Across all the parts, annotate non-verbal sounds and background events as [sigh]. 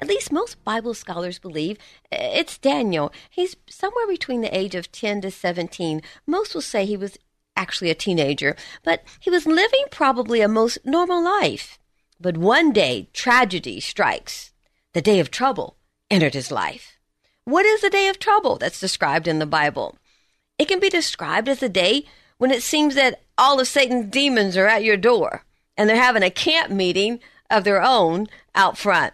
at least most Bible scholars believe eh, it's Daniel. He's somewhere between the age of 10 to 17. Most will say he was actually a teenager, but he was living probably a most normal life. But one day, tragedy strikes. The day of trouble entered his life. What is the day of trouble that's described in the Bible? It can be described as a day when it seems that all of Satan's demons are at your door and they're having a camp meeting of their own out front.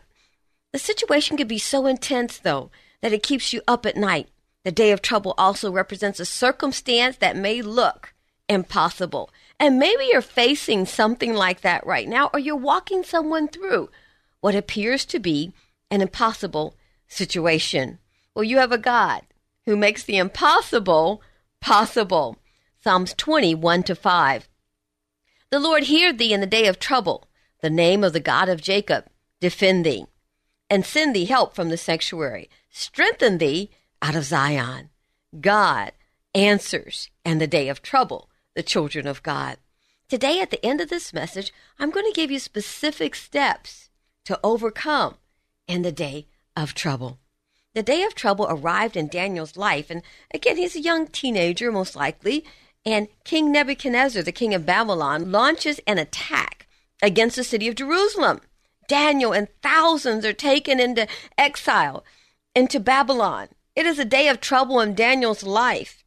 The situation can be so intense, though, that it keeps you up at night. The day of trouble also represents a circumstance that may look impossible. And maybe you're facing something like that right now, or you're walking someone through what appears to be an impossible situation. Well, you have a God who makes the impossible possible. Psalms 21 to 5. The Lord hear thee in the day of trouble. The name of the God of Jacob defend thee and send thee help from the sanctuary. Strengthen thee out of Zion. God answers and the day of trouble the children of God. Today, at the end of this message, I'm going to give you specific steps to overcome in the day of trouble. The day of trouble arrived in Daniel's life, and again, he's a young teenager, most likely, and King Nebuchadnezzar, the king of Babylon, launches an attack against the city of Jerusalem. Daniel and thousands are taken into exile, into Babylon. It is a day of trouble in Daniel's life.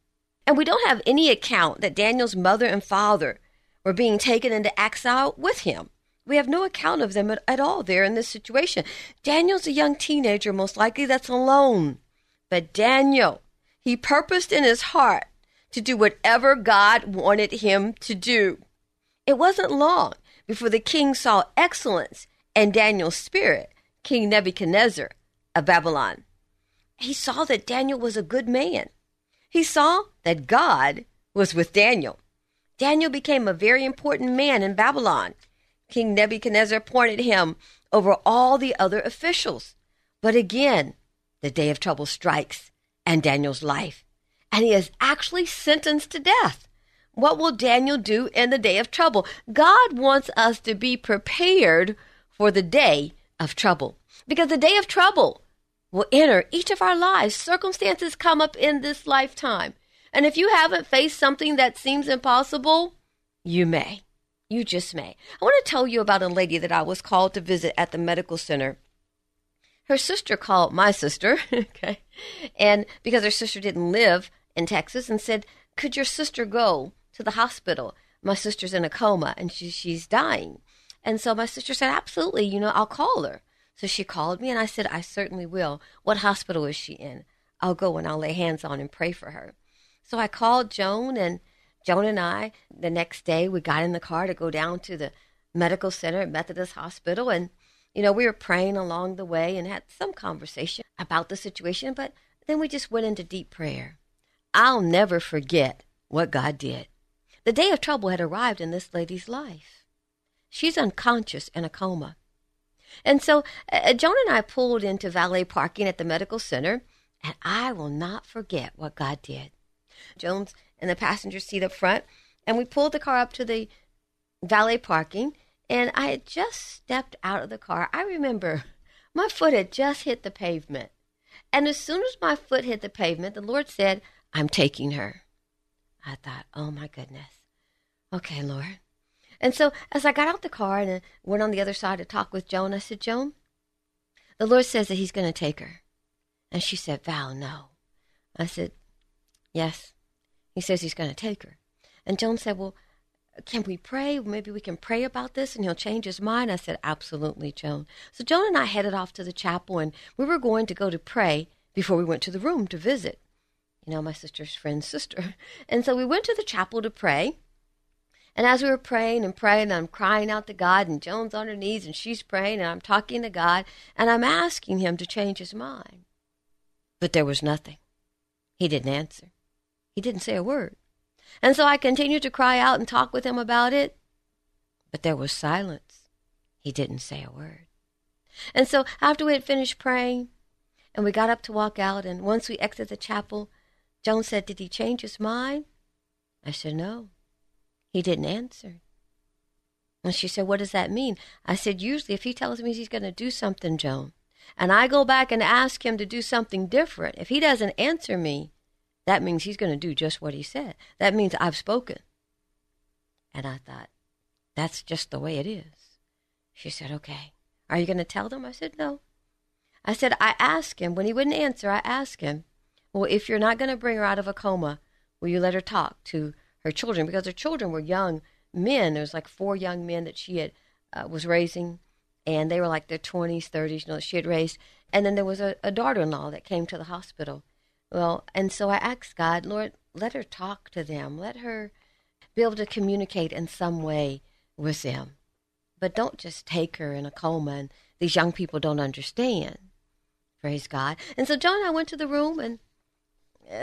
And we don't have any account that Daniel's mother and father were being taken into exile with him. We have no account of them at, at, all there in this situation. Daniel's a young teenager, most likely, that's alone. But Daniel, he purposed in his heart to do whatever God wanted him to do. It wasn't long before the king saw excellence and Daniel's spirit, King Nebuchadnezzar of Babylon. He saw that Daniel was a good man. He saw that God was with Daniel. Daniel became a very important man in Babylon. King Nebuchadnezzar appointed him over all the other officials. But again, the day of trouble strikes and Daniel's life, and he is actually sentenced to death. What will Daniel do in the day of trouble? God wants us to be prepared for the day of trouble. Because the day of trouble will enter each of our lives. Circumstances come up in this lifetime. And if you haven't faced something that seems impossible, you may. You just may. I want to tell you about a lady that I was called to visit at the medical center. Her sister called my sister, [laughs] okay, and because her sister didn't live in Texas, and said, Could your sister go to the hospital? My sister's in a coma and she, she's dying. And so my sister said, Absolutely, you know, I'll call her. So she called me and I said, I certainly will. What hospital is she in? I'll go and I'll lay hands on and pray for her. So I called Joan and Joan and I, the next day, we got in the car to go down to the medical center at Methodist Hospital. And, you know, we were praying along the way and had some conversation about the situation, but then we just went into deep prayer. I'll never forget what God did. The day of trouble had arrived in this lady's life. She's unconscious in a coma. And so uh, Joan and I pulled into valet parking at the medical center, and I will not forget what God did. Joan's in the passenger seat up front, and we pulled the car up to the valet parking, and I had just stepped out of the car. I remember [laughs] my foot had just hit the pavement. And as soon as my foot hit the pavement, the Lord said, I'm taking her. I thought, oh my goodness. Okay, Lord. And so as I got out the car and went on the other side to talk with Joan, I said, Joan, the Lord says that He's going to take her. And she said, Val, no. I said, yes. He says He's going to take her. And Joan said, well, can we pray? Maybe we can pray about this and he'll change his mind. I said, absolutely, Joan. So Joan and I headed off to the chapel and we were going to go to pray before we went to the room to visit. You know, my sister's friend's sister. [laughs] And so we went to the chapel to pray. And as we were praying and praying, I'm crying out to God, and Joan's on her knees and she's praying, and I'm talking to God, and I'm asking him to change his mind. But there was nothing. He didn't answer. He didn't say a word. And so I continued to cry out and talk with him about it, but there was silence. He didn't say a word. And so after we had finished praying and we got up to walk out, and once we exited the chapel, Joan said, Did he change his mind? I said, No. He didn't answer. And she said, What does that mean? I said, Usually, if he tells me he's going to do something, Joan, and I go back and ask him to do something different, if he doesn't answer me, that means he's going to do just what he said. That means I've spoken. And I thought, that's just the way it is. She said, okay. Are you going to tell them? I said, no. I said, I asked him, when he wouldn't answer, I asked him, well, if you're not going to bring her out of a coma, will you let her talk to her children? Because her children were young men. There was like four young men that she had uh, was raising, and they were like their 20s, 30s, you know, she had raised. And then there was a, a daughter-in-law that came to the hospital well, and so I asked God, Lord, let her talk to them. Let her be able to communicate in some way with them. But don't just take her in a coma and these young people don't understand. Praise God. And so Joan I went to the room and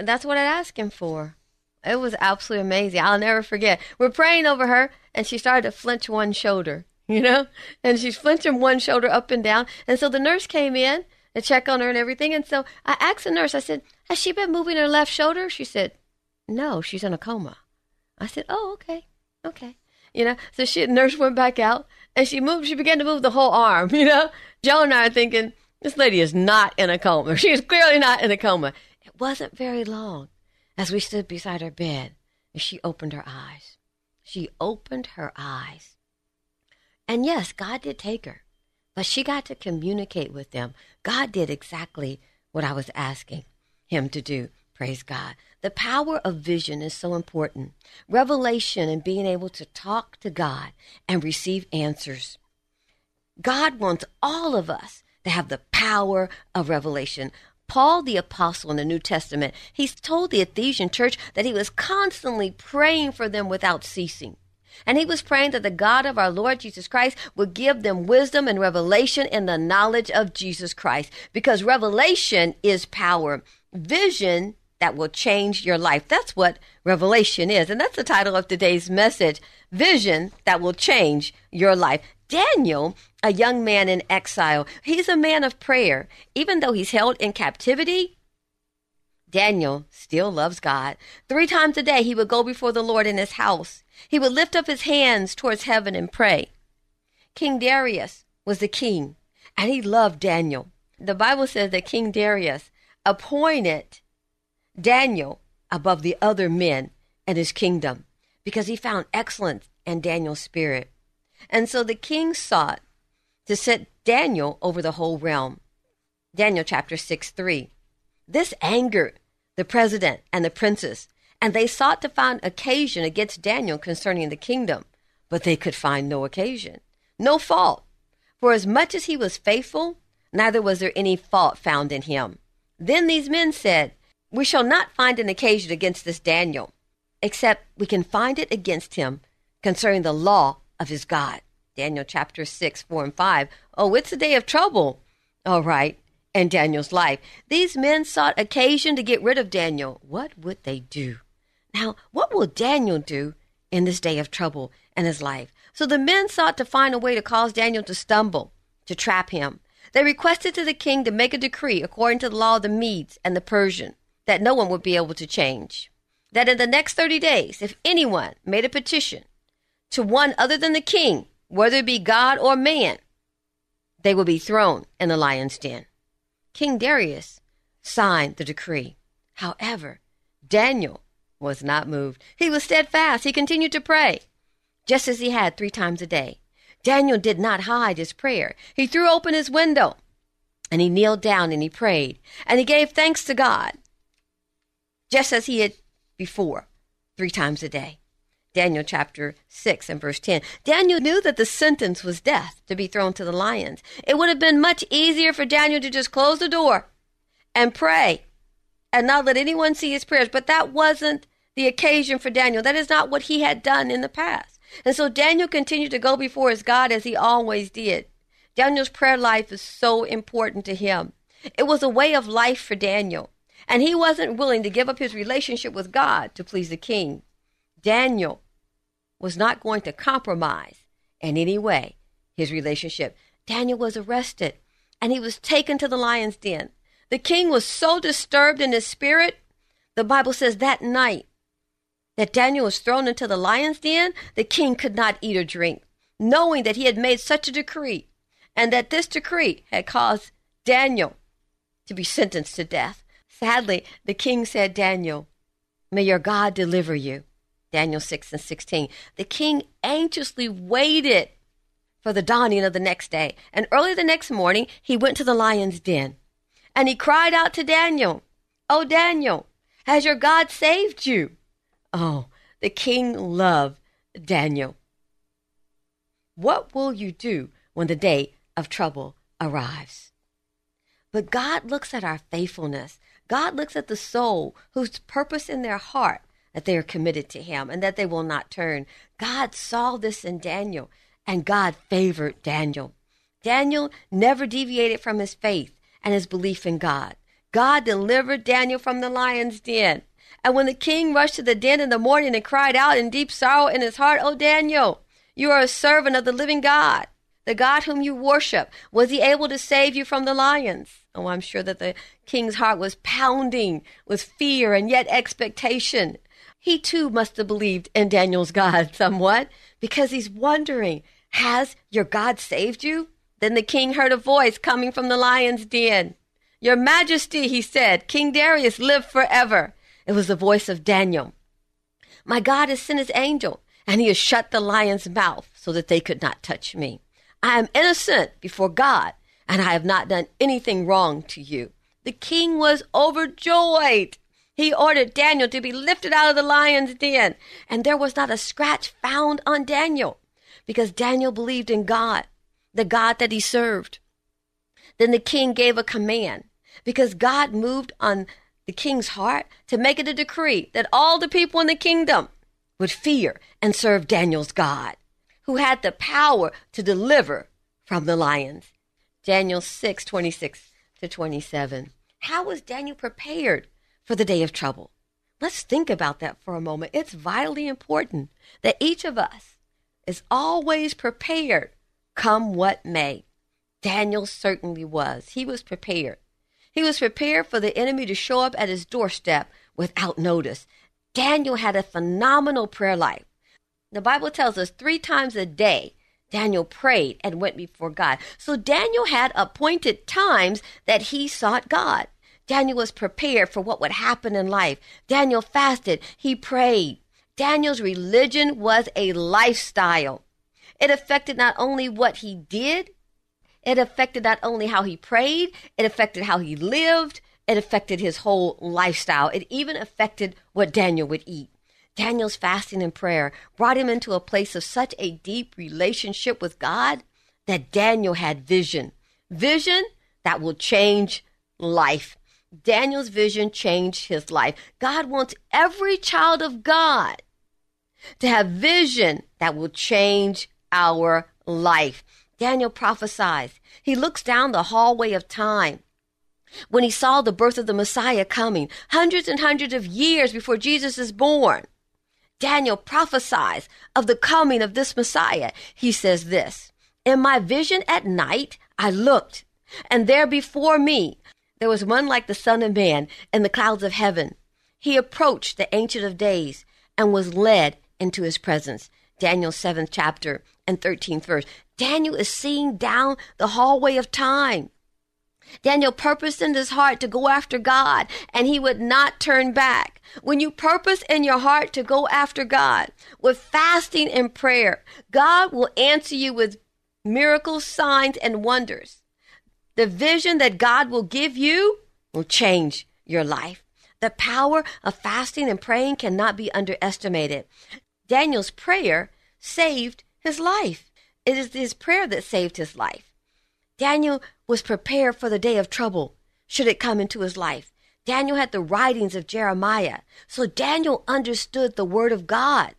that's what I asked him for. It was absolutely amazing. I'll never forget. We're praying over her and she started to flinch one shoulder, [laughs] you know? And she's flinching one shoulder up and down. And so the nurse came in to check on her and everything. And so I asked the nurse, I said, Has she been moving her left shoulder? She said, No, she's in a coma. I said, Oh, okay, okay. You know, so she nurse went back out and she moved, she began to move the whole arm, [laughs] you know. Joan and I are thinking, This lady is not in a coma. [laughs] She is clearly not in a coma. It wasn't very long as we stood beside her bed and she opened her eyes. She opened her eyes. And yes, God did take her. But she got to communicate with them. God did exactly what I was asking him to do. Praise God. The power of vision is so important. Revelation and being able to talk to God and receive answers. God wants all of us to have the power of revelation. Paul the apostle in the New Testament, he's told the Ephesian church that he was constantly praying for them without ceasing. And he was praying that the God of our Lord Jesus Christ would give them wisdom and revelation in the knowledge of Jesus Christ. Because revelation is power. Vision that will change your life. That's what revelation is. And that's the title of today's message Vision that will change your life. Daniel, a young man in exile, he's a man of prayer. Even though he's held in captivity, Daniel still loves God. Three times a day he would go before the Lord in his house. He would lift up his hands towards heaven and pray. King Darius was the king, and he loved Daniel. The Bible says that King Darius appointed Daniel above the other men in his kingdom because he found excellence in Daniel's spirit. And so the king sought to set Daniel over the whole realm. Daniel chapter 6 3. This angered the president and the princes and they sought to find occasion against Daniel concerning the kingdom, but they could find no occasion, no fault. For as much as he was faithful, neither was there any fault found in him. Then these men said, We shall not find an occasion against this Daniel, except we can find it against him concerning the law of his God. Daniel chapter 6, 4 and 5. Oh, it's a day of trouble. All right. And Daniel's life. These men sought occasion to get rid of Daniel. What would they do? Now, what will Daniel do in this day of trouble in his life? So the men sought to find a way to cause Daniel to stumble to trap him. They requested to the king to make a decree according to the law of the Medes and the Persian that no one would be able to change. That in the next 30 days, if anyone made a petition to one other than the king, whether it be God or man, they will be thrown in the lion's den. King Darius signed the decree. However, Daniel was not moved. He was steadfast. He continued to pray, just as he had three times a day. Daniel did not hide his prayer. He threw open his window and he kneeled down and he prayed and he gave thanks to God, just as he had before, three times a day. Daniel chapter 6 and verse 10. Daniel knew that the sentence was death to be thrown to the lions. It would have been much easier for Daniel to just close the door and pray and not let anyone see his prayers. But that wasn't the occasion for Daniel. That is not what he had done in the past. And so Daniel continued to go before his God as he always did. Daniel's prayer life is so important to him. It was a way of life for Daniel. And he wasn't willing to give up his relationship with God to please the king. Daniel was not going to compromise in any way his relationship. Daniel was arrested and he was taken to the lion's den. The king was so disturbed in his spirit, the Bible says that night that Daniel was thrown into the lion's den, the king could not eat or drink, knowing that he had made such a decree and that this decree had caused Daniel to be sentenced to death. Sadly, the king said, Daniel, may your God deliver you. Daniel 6 and 16. The king anxiously waited for the dawning of the next day. And early the next morning, he went to the lion's den. And he cried out to Daniel, Oh, Daniel, has your God saved you? Oh, the king loved Daniel. What will you do when the day of trouble arrives? But God looks at our faithfulness. God looks at the soul whose purpose in their heart that they are committed to him and that they will not turn. God saw this in Daniel and God favored Daniel. Daniel never deviated from his faith and his belief in God. God delivered Daniel from the lion's den. And when the king rushed to the den in the morning and cried out in deep sorrow in his heart, O Daniel, you are a servant of the living God, the God whom you worship. Was he able to save you from the lions? Oh, I'm sure that the king's heart was pounding with fear and yet expectation. He too must have believed in Daniel's God [laughs] somewhat because he's wondering, has your God saved you? Then the king heard a voice coming from the lion's den. Your majesty, he said, King Darius live forever. It was the voice of Daniel. My God has sent his angel, and he has shut the lion's mouth so that they could not touch me. I am innocent before God, and I have not done anything wrong to you. The king was overjoyed. He ordered Daniel to be lifted out of the lion's den, and there was not a scratch found on Daniel because Daniel believed in God, the God that he served. Then the king gave a command because God moved on the king's heart to make it a decree that all the people in the kingdom would fear and serve Daniel's God, who had the power to deliver from the lions. Daniel 6 26 to 27. How was Daniel prepared for the day of trouble. Let's think about that for a moment. It's vitally important that each of us is always prepared, come what may. Daniel certainly was. He was prepared. He was prepared for the enemy to show up at his doorstep without notice. Daniel had a phenomenal prayer life. The Bible tells us three times a day Daniel prayed and went before God. So Daniel had appointed times that he sought God. Daniel was prepared for what would happen in life. Daniel fasted, he prayed. Daniel's religion was a lifestyle. It affected not only what he did, it affected not only how he prayed, it affected how he lived, it affected his whole lifestyle. It even affected what Daniel would eat. Daniel's fasting and prayer brought him into a place of such a deep relationship with God that Daniel had vision. Vision that will change life. Daniel's vision changed his life. God wants every child of God to have vision that will change our life. Daniel prophesies. He looks down the hallway of time when he saw the birth of the Messiah coming, hundreds and hundreds of years before Jesus is born. Daniel prophesies of the coming of this Messiah. He says this In my vision at night, I looked, and there before me there was one like the Son of Man in the clouds of heaven. He approached the Ancient of Days and was led into his presence. Daniel 7th chapter and 13th verse. Daniel is seeing down the hallway of time. Daniel purposed in his heart to go after God and he would not turn back. When you purpose in your heart to go after God with fasting and prayer, God will answer you with miracles, signs, and wonders. The vision that God will give you will change your life. The power of fasting and praying cannot be underestimated. Daniel's prayer saved his life. It is his prayer that saved his life. Daniel was prepared for the day of trouble should it come into his life. Daniel had the writings of Jeremiah, so Daniel understood the word of God.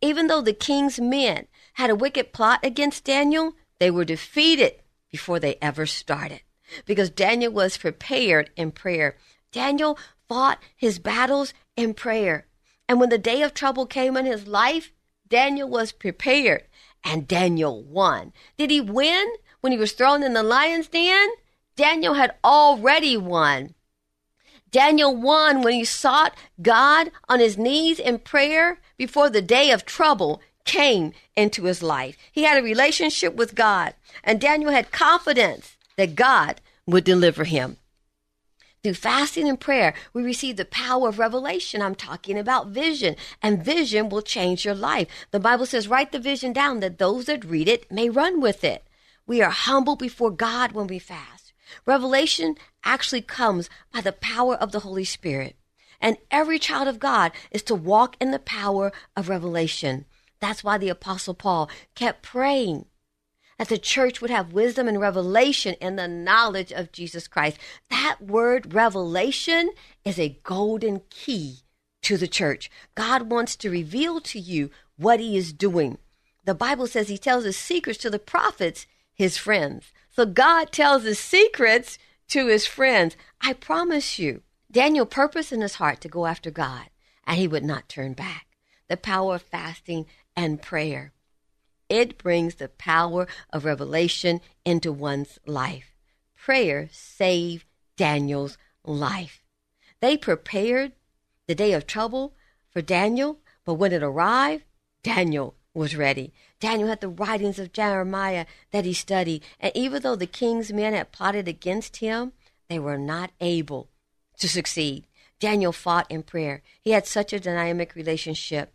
Even though the king's men had a wicked plot against Daniel, they were defeated before they ever started because Daniel was prepared in prayer. Daniel fought his battles in prayer. And when the day of trouble came in his life, Daniel was prepared and Daniel won. Did he win when he was thrown in the lion's den? Daniel had already won. Daniel won when he sought God on his knees in prayer before the day of trouble came into his life. He had a relationship with God, and Daniel had confidence that God would deliver him. Through fasting and prayer, we receive the power of revelation. I'm talking about vision, and vision will change your life. The Bible says, write the vision down that those that read it may run with it. We are humble before God when we fast. Revelation actually comes by the power of the Holy Spirit. And every child of God is to walk in the power of revelation. That's why the Apostle Paul kept praying that the church would have wisdom and revelation in the knowledge of Jesus Christ. That word revelation is a golden key to the church. God wants to reveal to you what he is doing. The Bible says he tells his secrets to the prophets, his friends. So God tells his secrets to his friends. I promise you, Daniel purposed in his heart to go after God, and he would not turn back. The power of fasting and prayer. It brings the power of revelation into one's life. Prayer saved Daniel's life. They prepared the day of trouble for Daniel, but when it arrived, Daniel was ready. Daniel had the writings of Jeremiah that he studied, and even though the king's men had plotted against him, they were not able to succeed. Daniel fought in prayer. He had such a dynamic relationship.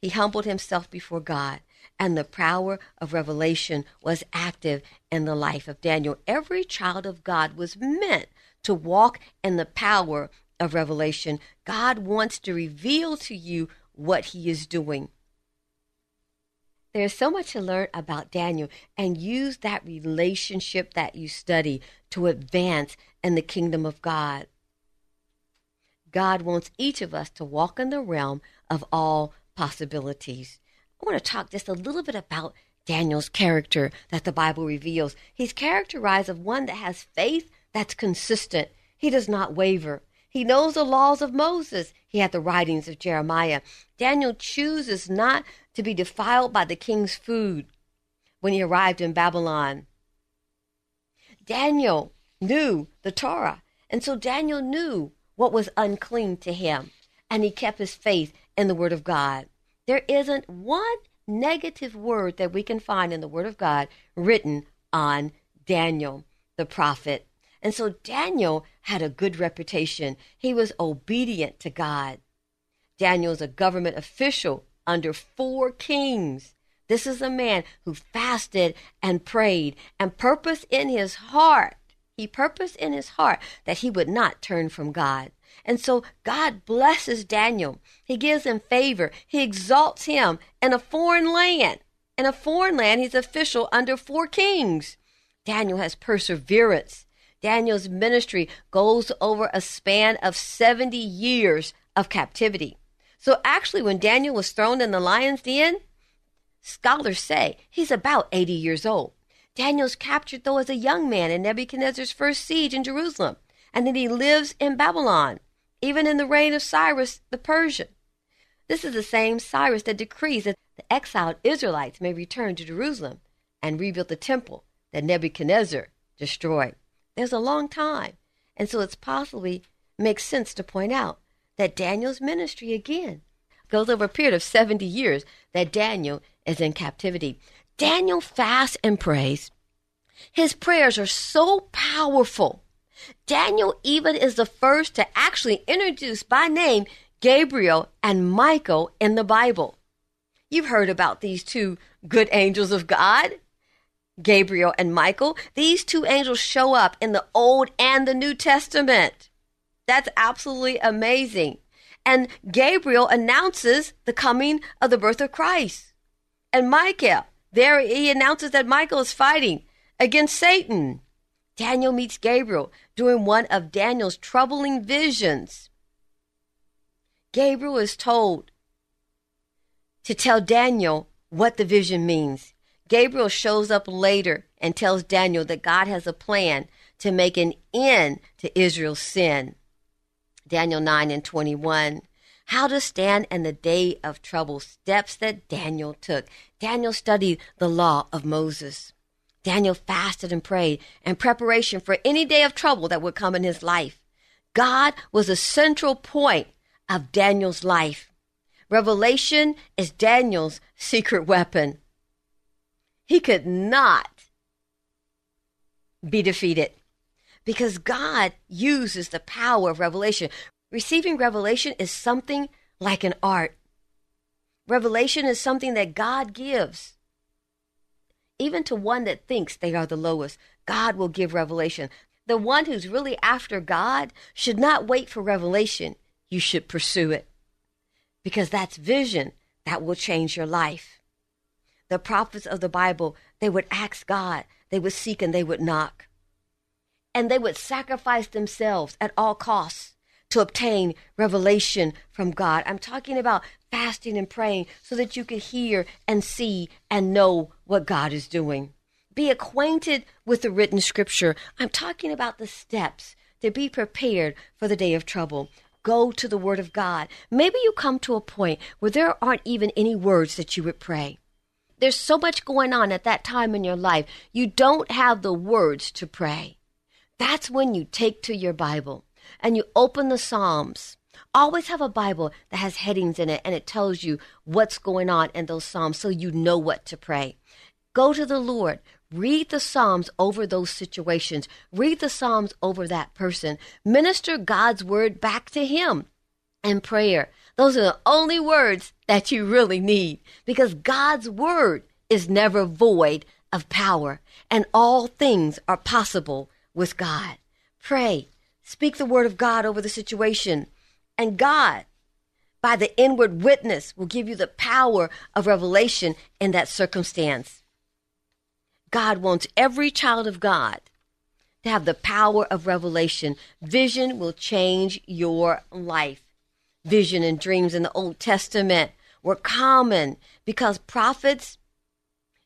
He humbled himself before God and the power of revelation was active in the life of Daniel. Every child of God was meant to walk in the power of revelation. God wants to reveal to you what he is doing. There's so much to learn about Daniel, and use that relationship that you study to advance in the kingdom of God. God wants each of us to walk in the realm of all possibilities. I want to talk just a little bit about Daniel's character that the Bible reveals. He's characterized of one that has faith that's consistent. He does not waver. He knows the laws of Moses. He had the writings of Jeremiah. Daniel chooses not to be defiled by the king's food when he arrived in Babylon. Daniel knew the Torah, and so Daniel knew what was unclean to him, and he kept his faith in the Word of God. There isn't one negative word that we can find in the Word of God written on Daniel, the prophet. And so Daniel had a good reputation. He was obedient to God. Daniel is a government official under four kings. This is a man who fasted and prayed and purposed in his heart. He purposed in his heart that he would not turn from God. And so God blesses Daniel. He gives him favor. He exalts him in a foreign land. In a foreign land, he's official under four kings. Daniel has perseverance. Daniel's ministry goes over a span of 70 years of captivity. So actually, when Daniel was thrown in the lion's den, scholars say he's about 80 years old. Daniel's captured, though, as a young man in Nebuchadnezzar's first siege in Jerusalem and then he lives in Babylon, even in the reign of Cyrus the Persian. This is the same Cyrus that decrees that the exiled Israelites may return to Jerusalem and rebuild the temple that Nebuchadnezzar destroyed. There's a long time. And so it's possibly makes sense to point out that Daniel's ministry again goes over a period of 70 years that Daniel is in captivity. Daniel fasts and prays. His prayers are so powerful. Daniel even is the first to actually introduce by name Gabriel and Michael in the Bible. You've heard about these two good angels of God, Gabriel and Michael. These two angels show up in the Old and the New Testament. That's absolutely amazing. And Gabriel announces the coming of the birth of Christ. And Michael, there he announces that Michael is fighting against Satan. Daniel meets Gabriel during one of Daniel's troubling visions. Gabriel is told to tell Daniel what the vision means. Gabriel shows up later and tells Daniel that God has a plan to make an end to Israel's sin. Daniel 9 and 21. How to stand in the day of trouble, steps that Daniel took. Daniel studied the law of Moses. Daniel fasted and prayed in preparation for any day of trouble that would come in his life. God was a central point of Daniel's life. Revelation is Daniel's secret weapon. He could not be defeated because God uses the power of revelation. Receiving revelation is something like an art. Revelation is something that God gives. Even to one that thinks they are the lowest, God will give revelation. The one who's really after God should not wait for revelation you should pursue it because that's vision that will change your life. The prophets of the Bible, they would ask God, they would seek and they would knock. And they would sacrifice themselves at all costs to obtain revelation from God. I'm talking about fasting and praying so that you can hear and see and know what God is doing. Be acquainted with the written scripture. I'm talking about the steps to be prepared for the day of trouble go to the Word of God. Maybe you come to a point where there aren't even any words that you would pray. There's so much going on at that time in your life, you don't have the words to pray. That's when you take to your Bible and you open the Psalms. Always have a Bible that has headings in it and it tells you what's going on in those Psalms so you know what to pray. Go to the Lord. Read the Psalms over those situations. Read the Psalms over that person. Minister God's word back to Him in prayer. Those are the only words that you really need because God's word is never void of power and all things are possible with God. Pray. Speak the word of God over the situation. And God, by the inward witness, will give you the power of revelation in that circumstance. God wants every child of God to have the power of revelation. Vision will change your life. Vision and dreams in the Old Testament were common because prophets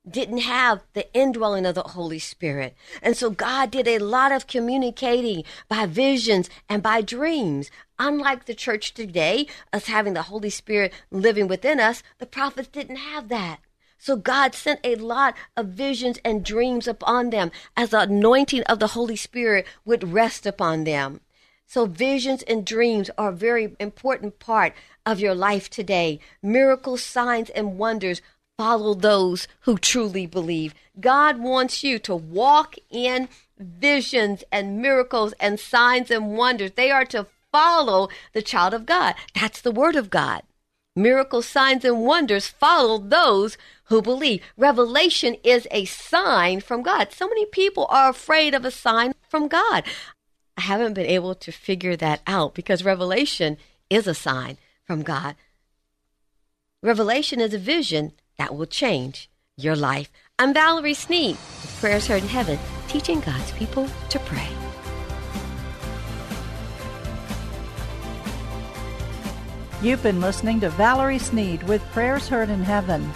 didn't have the indwelling of the Holy Spirit. And so God did a lot of communicating by visions and by dreams. Unlike the church today, us having the Holy Spirit living within us, the prophets didn't have that. So God sent a lot of visions and dreams upon them as the anointing of the Holy Spirit would rest upon them. So visions and dreams are a very important part of your life today. Miracles, signs, and wonders follow those who truly believe. God wants you to walk in visions and miracles and signs and wonders. They are to follow the child of God. That's the word of God. Miracles, signs, and wonders follow those who believe. Revelation is a sign from God. So many people are afraid of a sign from God. I haven't been able to figure that out because revelation is a sign from God. Revelation is a vision that will change your life. I'm Valerie Sneed, with Prayers Heard in Heaven, teaching God's people to pray. You've been listening to Valerie Sneed with Prayers Heard in Heaven.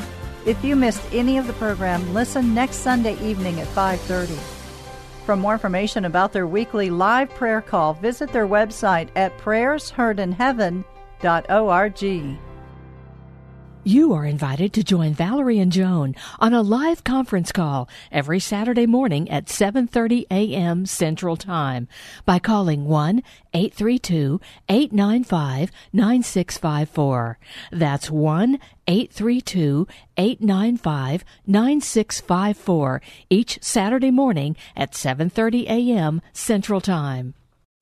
If you missed any of the program, listen next Sunday evening at 5:30. For more information about their weekly live prayer call, visit their website at prayersheardinheaven.org. You are invited to join Valerie and Joan on a live conference call every Saturday morning at 7:30 a.m. Central Time by calling 1-832-895-9654. That's 1-832-895-9654 each Saturday morning at 7:30 a.m. Central Time.